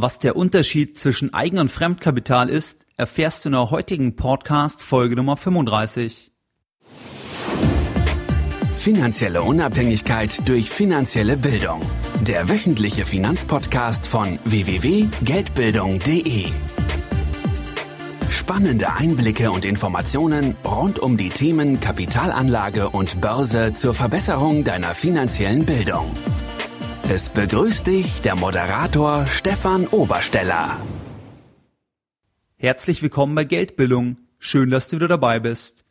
Was der Unterschied zwischen Eigen- und Fremdkapital ist, erfährst du in der heutigen Podcast Folge Nummer 35. Finanzielle Unabhängigkeit durch finanzielle Bildung. Der wöchentliche Finanzpodcast von www.geldbildung.de. Spannende Einblicke und Informationen rund um die Themen Kapitalanlage und Börse zur Verbesserung deiner finanziellen Bildung. Es begrüßt dich der Moderator Stefan Obersteller. Herzlich willkommen bei Geldbildung. Schön, dass du wieder dabei bist.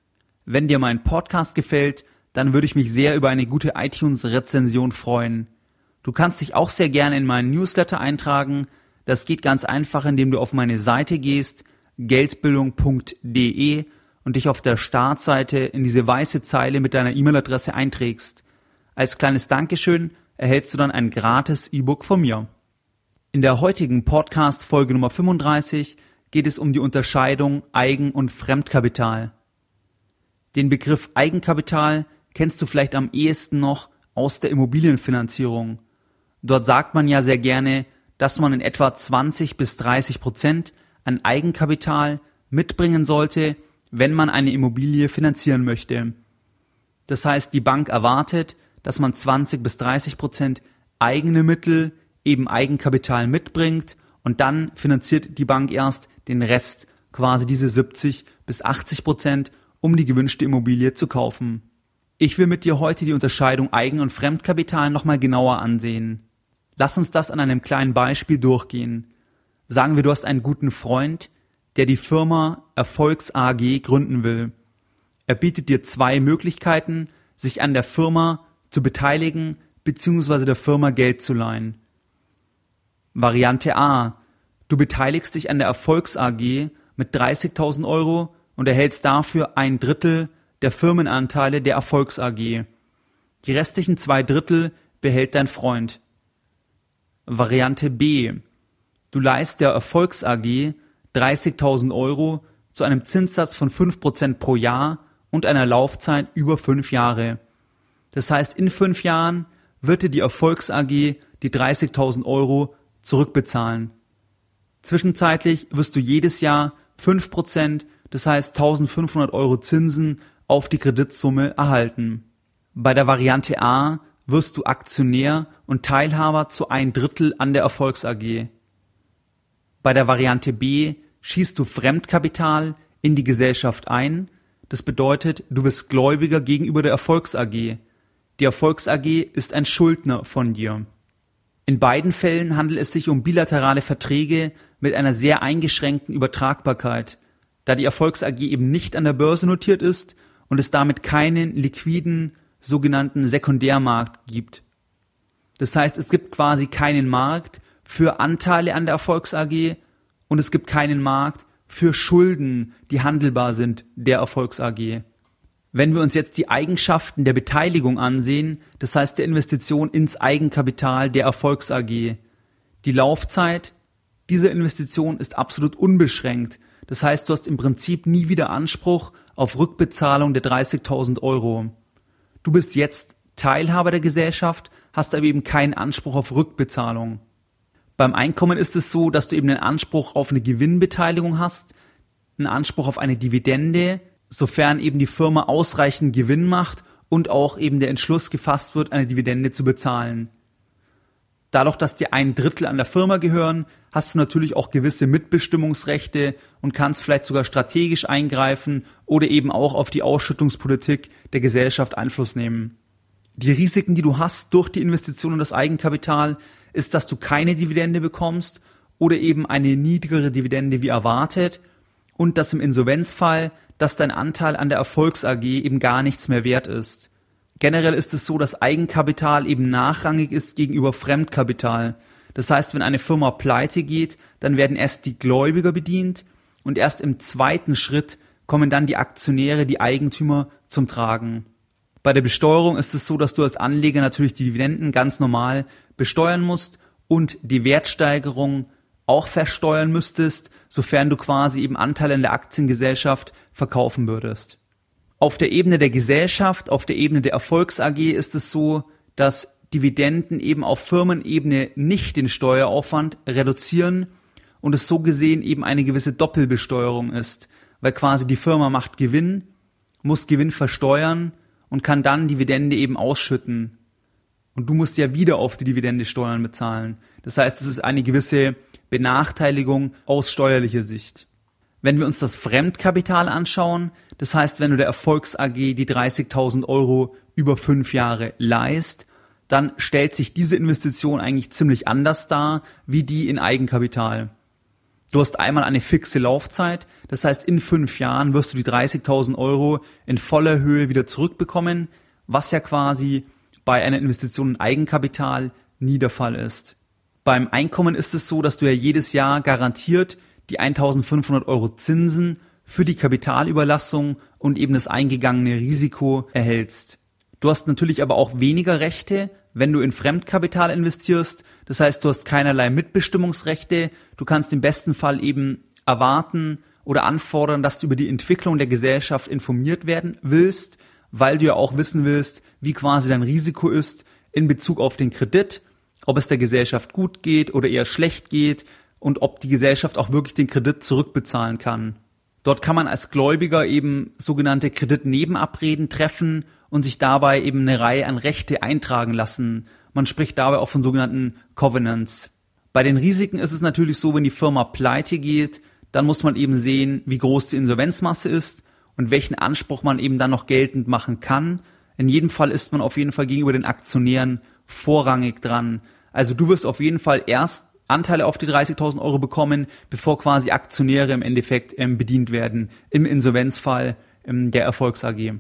Wenn dir mein Podcast gefällt, dann würde ich mich sehr über eine gute iTunes-Rezension freuen. Du kannst dich auch sehr gerne in meinen Newsletter eintragen. Das geht ganz einfach, indem du auf meine Seite gehst, geldbildung.de und dich auf der Startseite in diese weiße Zeile mit deiner E-Mail-Adresse einträgst. Als kleines Dankeschön erhältst du dann ein gratis E-Book von mir. In der heutigen Podcast Folge Nummer 35 geht es um die Unterscheidung Eigen- und Fremdkapital. Den Begriff Eigenkapital kennst du vielleicht am ehesten noch aus der Immobilienfinanzierung. Dort sagt man ja sehr gerne, dass man in etwa 20 bis 30 Prozent an Eigenkapital mitbringen sollte, wenn man eine Immobilie finanzieren möchte. Das heißt, die Bank erwartet, dass man 20 bis 30 Prozent eigene Mittel, eben Eigenkapital mitbringt und dann finanziert die Bank erst den Rest, quasi diese 70 bis 80 Prozent, um die gewünschte Immobilie zu kaufen. Ich will mit dir heute die Unterscheidung Eigen- und Fremdkapital nochmal genauer ansehen. Lass uns das an einem kleinen Beispiel durchgehen. Sagen wir, du hast einen guten Freund, der die Firma Erfolgs AG gründen will. Er bietet dir zwei Möglichkeiten, sich an der Firma zu beteiligen bzw. der Firma Geld zu leihen. Variante A. Du beteiligst dich an der Erfolgs AG mit 30.000 Euro und erhältst dafür ein Drittel der Firmenanteile der Erfolgs AG. Die restlichen zwei Drittel behält dein Freund. Variante B. Du leihst der Erfolgs AG 30.000 Euro zu einem Zinssatz von 5% pro Jahr und einer Laufzeit über fünf Jahre. Das heißt, in fünf Jahren wird dir die Erfolgs AG die 30.000 Euro zurückbezahlen. Zwischenzeitlich wirst du jedes Jahr 5%, das heißt 1500 Euro Zinsen auf die Kreditsumme erhalten. Bei der Variante A wirst du Aktionär und Teilhaber zu ein Drittel an der Erfolgs AG. Bei der Variante B schießt du Fremdkapital in die Gesellschaft ein. Das bedeutet, du bist Gläubiger gegenüber der Erfolgs AG. Die Erfolgs AG ist ein Schuldner von dir. In beiden Fällen handelt es sich um bilaterale Verträge mit einer sehr eingeschränkten Übertragbarkeit, da die Erfolgs AG eben nicht an der Börse notiert ist und es damit keinen liquiden sogenannten Sekundärmarkt gibt. Das heißt, es gibt quasi keinen Markt für Anteile an der Erfolgs AG und es gibt keinen Markt für Schulden, die handelbar sind der Erfolgs AG. Wenn wir uns jetzt die Eigenschaften der Beteiligung ansehen, das heißt der Investition ins Eigenkapital der Erfolgs AG, die Laufzeit dieser Investition ist absolut unbeschränkt. Das heißt, du hast im Prinzip nie wieder Anspruch auf Rückbezahlung der 30.000 Euro. Du bist jetzt Teilhaber der Gesellschaft, hast aber eben keinen Anspruch auf Rückbezahlung. Beim Einkommen ist es so, dass du eben einen Anspruch auf eine Gewinnbeteiligung hast, einen Anspruch auf eine Dividende, sofern eben die Firma ausreichend Gewinn macht und auch eben der Entschluss gefasst wird, eine Dividende zu bezahlen. Dadurch, dass dir ein Drittel an der Firma gehören, hast du natürlich auch gewisse Mitbestimmungsrechte und kannst vielleicht sogar strategisch eingreifen oder eben auch auf die Ausschüttungspolitik der Gesellschaft Einfluss nehmen. Die Risiken, die du hast durch die Investition in das Eigenkapital, ist, dass du keine Dividende bekommst oder eben eine niedrigere Dividende wie erwartet und dass im Insolvenzfall dass dein Anteil an der Erfolgs AG eben gar nichts mehr wert ist. Generell ist es so, dass Eigenkapital eben nachrangig ist gegenüber Fremdkapital. Das heißt, wenn eine Firma pleite geht, dann werden erst die Gläubiger bedient und erst im zweiten Schritt kommen dann die Aktionäre, die Eigentümer zum Tragen. Bei der Besteuerung ist es so, dass du als Anleger natürlich die Dividenden ganz normal besteuern musst und die Wertsteigerung auch versteuern müsstest, sofern du quasi eben Anteile in der Aktiengesellschaft verkaufen würdest. Auf der Ebene der Gesellschaft, auf der Ebene der Erfolgs AG ist es so, dass Dividenden eben auf Firmenebene nicht den Steueraufwand reduzieren und es so gesehen eben eine gewisse Doppelbesteuerung ist, weil quasi die Firma macht Gewinn, muss Gewinn versteuern und kann dann Dividende eben ausschütten. Und du musst ja wieder auf die Dividende Steuern bezahlen. Das heißt, es ist eine gewisse Benachteiligung aus steuerlicher Sicht. Wenn wir uns das Fremdkapital anschauen, das heißt, wenn du der Erfolgs AG die 30.000 Euro über fünf Jahre leist, dann stellt sich diese Investition eigentlich ziemlich anders dar wie die in Eigenkapital. Du hast einmal eine fixe Laufzeit, das heißt in fünf Jahren wirst du die 30.000 Euro in voller Höhe wieder zurückbekommen, was ja quasi bei einer Investition in Eigenkapital nie der Fall ist. Beim Einkommen ist es so, dass du ja jedes Jahr garantiert die 1.500 Euro Zinsen für die Kapitalüberlassung und eben das eingegangene Risiko erhältst. Du hast natürlich aber auch weniger Rechte, wenn du in Fremdkapital investierst. Das heißt, du hast keinerlei Mitbestimmungsrechte. Du kannst im besten Fall eben erwarten oder anfordern, dass du über die Entwicklung der Gesellschaft informiert werden willst, weil du ja auch wissen willst, wie quasi dein Risiko ist in Bezug auf den Kredit, ob es der Gesellschaft gut geht oder eher schlecht geht und ob die Gesellschaft auch wirklich den Kredit zurückbezahlen kann. Dort kann man als Gläubiger eben sogenannte Kreditnebenabreden treffen und sich dabei eben eine Reihe an Rechte eintragen lassen. Man spricht dabei auch von sogenannten Covenants. Bei den Risiken ist es natürlich so, wenn die Firma pleite geht, dann muss man eben sehen, wie groß die Insolvenzmasse ist und welchen Anspruch man eben dann noch geltend machen kann. In jedem Fall ist man auf jeden Fall gegenüber den Aktionären vorrangig dran. Also du wirst auf jeden Fall erst Anteile auf die 30.000 Euro bekommen, bevor quasi Aktionäre im Endeffekt ähm, bedient werden im Insolvenzfall ähm, der Erfolgs AG.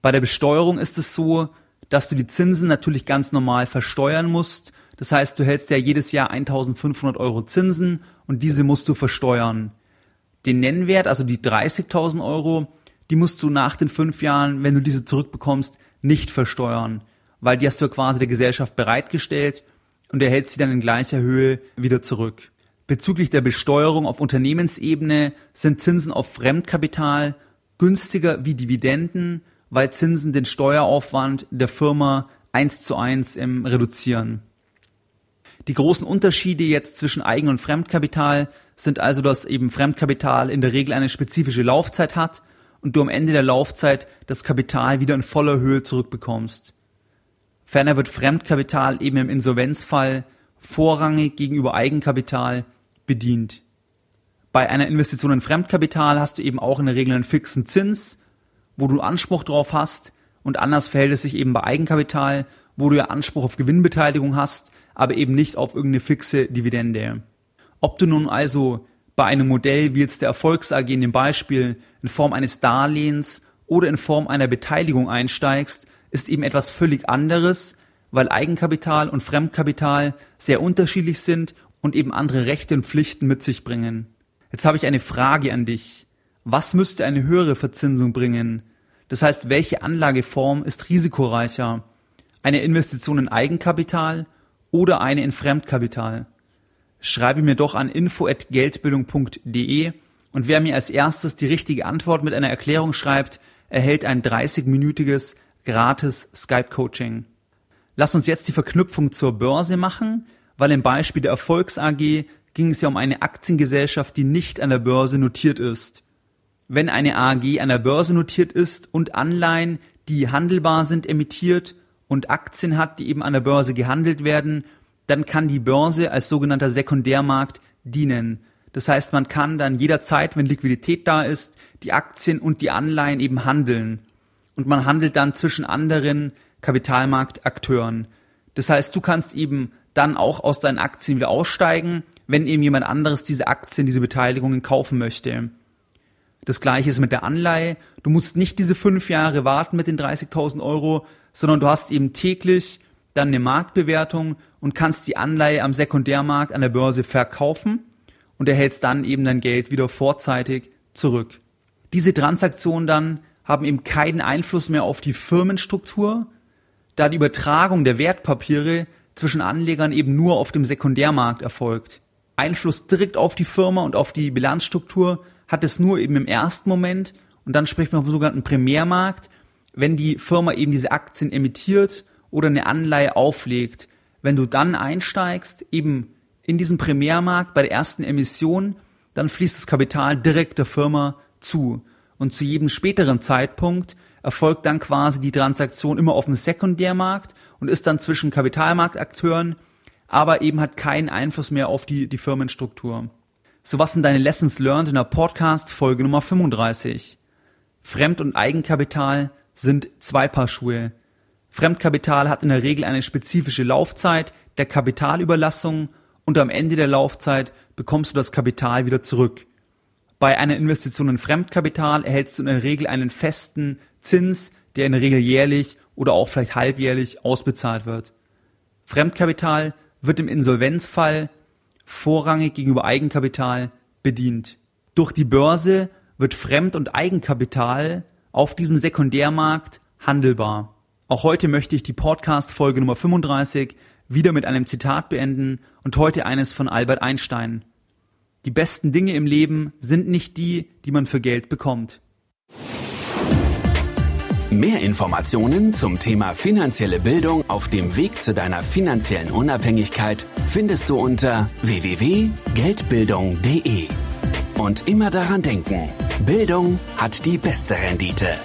Bei der Besteuerung ist es so, dass du die Zinsen natürlich ganz normal versteuern musst. Das heißt, du hältst ja jedes Jahr 1500 Euro Zinsen und diese musst du versteuern. Den Nennwert, also die 30.000 Euro, die musst du nach den fünf Jahren, wenn du diese zurückbekommst, nicht versteuern, weil die hast du quasi der Gesellschaft bereitgestellt und erhältst sie dann in gleicher Höhe wieder zurück. Bezüglich der Besteuerung auf Unternehmensebene sind Zinsen auf Fremdkapital günstiger wie Dividenden weil Zinsen den Steueraufwand der Firma eins zu eins reduzieren. Die großen Unterschiede jetzt zwischen Eigen- und Fremdkapital sind also, dass eben Fremdkapital in der Regel eine spezifische Laufzeit hat und du am Ende der Laufzeit das Kapital wieder in voller Höhe zurückbekommst. Ferner wird Fremdkapital eben im Insolvenzfall vorrangig gegenüber Eigenkapital bedient. Bei einer Investition in Fremdkapital hast du eben auch in der Regel einen fixen Zins wo du Anspruch drauf hast und anders verhält es sich eben bei Eigenkapital, wo du ja Anspruch auf Gewinnbeteiligung hast, aber eben nicht auf irgendeine fixe Dividende. Ob du nun also bei einem Modell wie jetzt der Erfolgs AG in dem Beispiel in Form eines Darlehens oder in Form einer Beteiligung einsteigst, ist eben etwas völlig anderes, weil Eigenkapital und Fremdkapital sehr unterschiedlich sind und eben andere Rechte und Pflichten mit sich bringen. Jetzt habe ich eine Frage an dich. Was müsste eine höhere Verzinsung bringen? Das heißt, welche Anlageform ist risikoreicher? Eine Investition in Eigenkapital oder eine in Fremdkapital? Schreibe mir doch an info@geldbildung.de und wer mir als erstes die richtige Antwort mit einer Erklärung schreibt, erhält ein 30-minütiges gratis Skype-Coaching. Lass uns jetzt die Verknüpfung zur Börse machen, weil im Beispiel der Erfolgs AG ging es ja um eine Aktiengesellschaft, die nicht an der Börse notiert ist wenn eine AG an der Börse notiert ist und Anleihen, die handelbar sind, emittiert und Aktien hat, die eben an der Börse gehandelt werden, dann kann die Börse als sogenannter Sekundärmarkt dienen. Das heißt, man kann dann jederzeit, wenn Liquidität da ist, die Aktien und die Anleihen eben handeln. Und man handelt dann zwischen anderen Kapitalmarktakteuren. Das heißt, du kannst eben dann auch aus deinen Aktien wieder aussteigen, wenn eben jemand anderes diese Aktien, diese Beteiligungen kaufen möchte. Das gleiche ist mit der Anleihe. Du musst nicht diese fünf Jahre warten mit den 30.000 Euro, sondern du hast eben täglich dann eine Marktbewertung und kannst die Anleihe am Sekundärmarkt an der Börse verkaufen und erhältst dann eben dein Geld wieder vorzeitig zurück. Diese Transaktionen dann haben eben keinen Einfluss mehr auf die Firmenstruktur, da die Übertragung der Wertpapiere zwischen Anlegern eben nur auf dem Sekundärmarkt erfolgt. Einfluss direkt auf die Firma und auf die Bilanzstruktur hat es nur eben im ersten Moment und dann spricht man vom sogenannten Primärmarkt, wenn die Firma eben diese Aktien emittiert oder eine Anleihe auflegt, wenn du dann einsteigst, eben in diesem Primärmarkt bei der ersten Emission, dann fließt das Kapital direkt der Firma zu. Und zu jedem späteren Zeitpunkt erfolgt dann quasi die Transaktion immer auf dem Sekundärmarkt und ist dann zwischen Kapitalmarktakteuren, aber eben hat keinen Einfluss mehr auf die, die Firmenstruktur. So was sind deine Lessons learned in der Podcast Folge Nummer 35? Fremd- und Eigenkapital sind zwei Paar Schuhe. Fremdkapital hat in der Regel eine spezifische Laufzeit der Kapitalüberlassung und am Ende der Laufzeit bekommst du das Kapital wieder zurück. Bei einer Investition in Fremdkapital erhältst du in der Regel einen festen Zins, der in der Regel jährlich oder auch vielleicht halbjährlich ausbezahlt wird. Fremdkapital wird im Insolvenzfall vorrangig gegenüber Eigenkapital bedient. Durch die Börse wird Fremd- und Eigenkapital auf diesem Sekundärmarkt handelbar. Auch heute möchte ich die Podcast-Folge Nummer 35 wieder mit einem Zitat beenden und heute eines von Albert Einstein. Die besten Dinge im Leben sind nicht die, die man für Geld bekommt. Mehr Informationen zum Thema finanzielle Bildung auf dem Weg zu deiner finanziellen Unabhängigkeit findest du unter www.geldbildung.de. Und immer daran denken, Bildung hat die beste Rendite.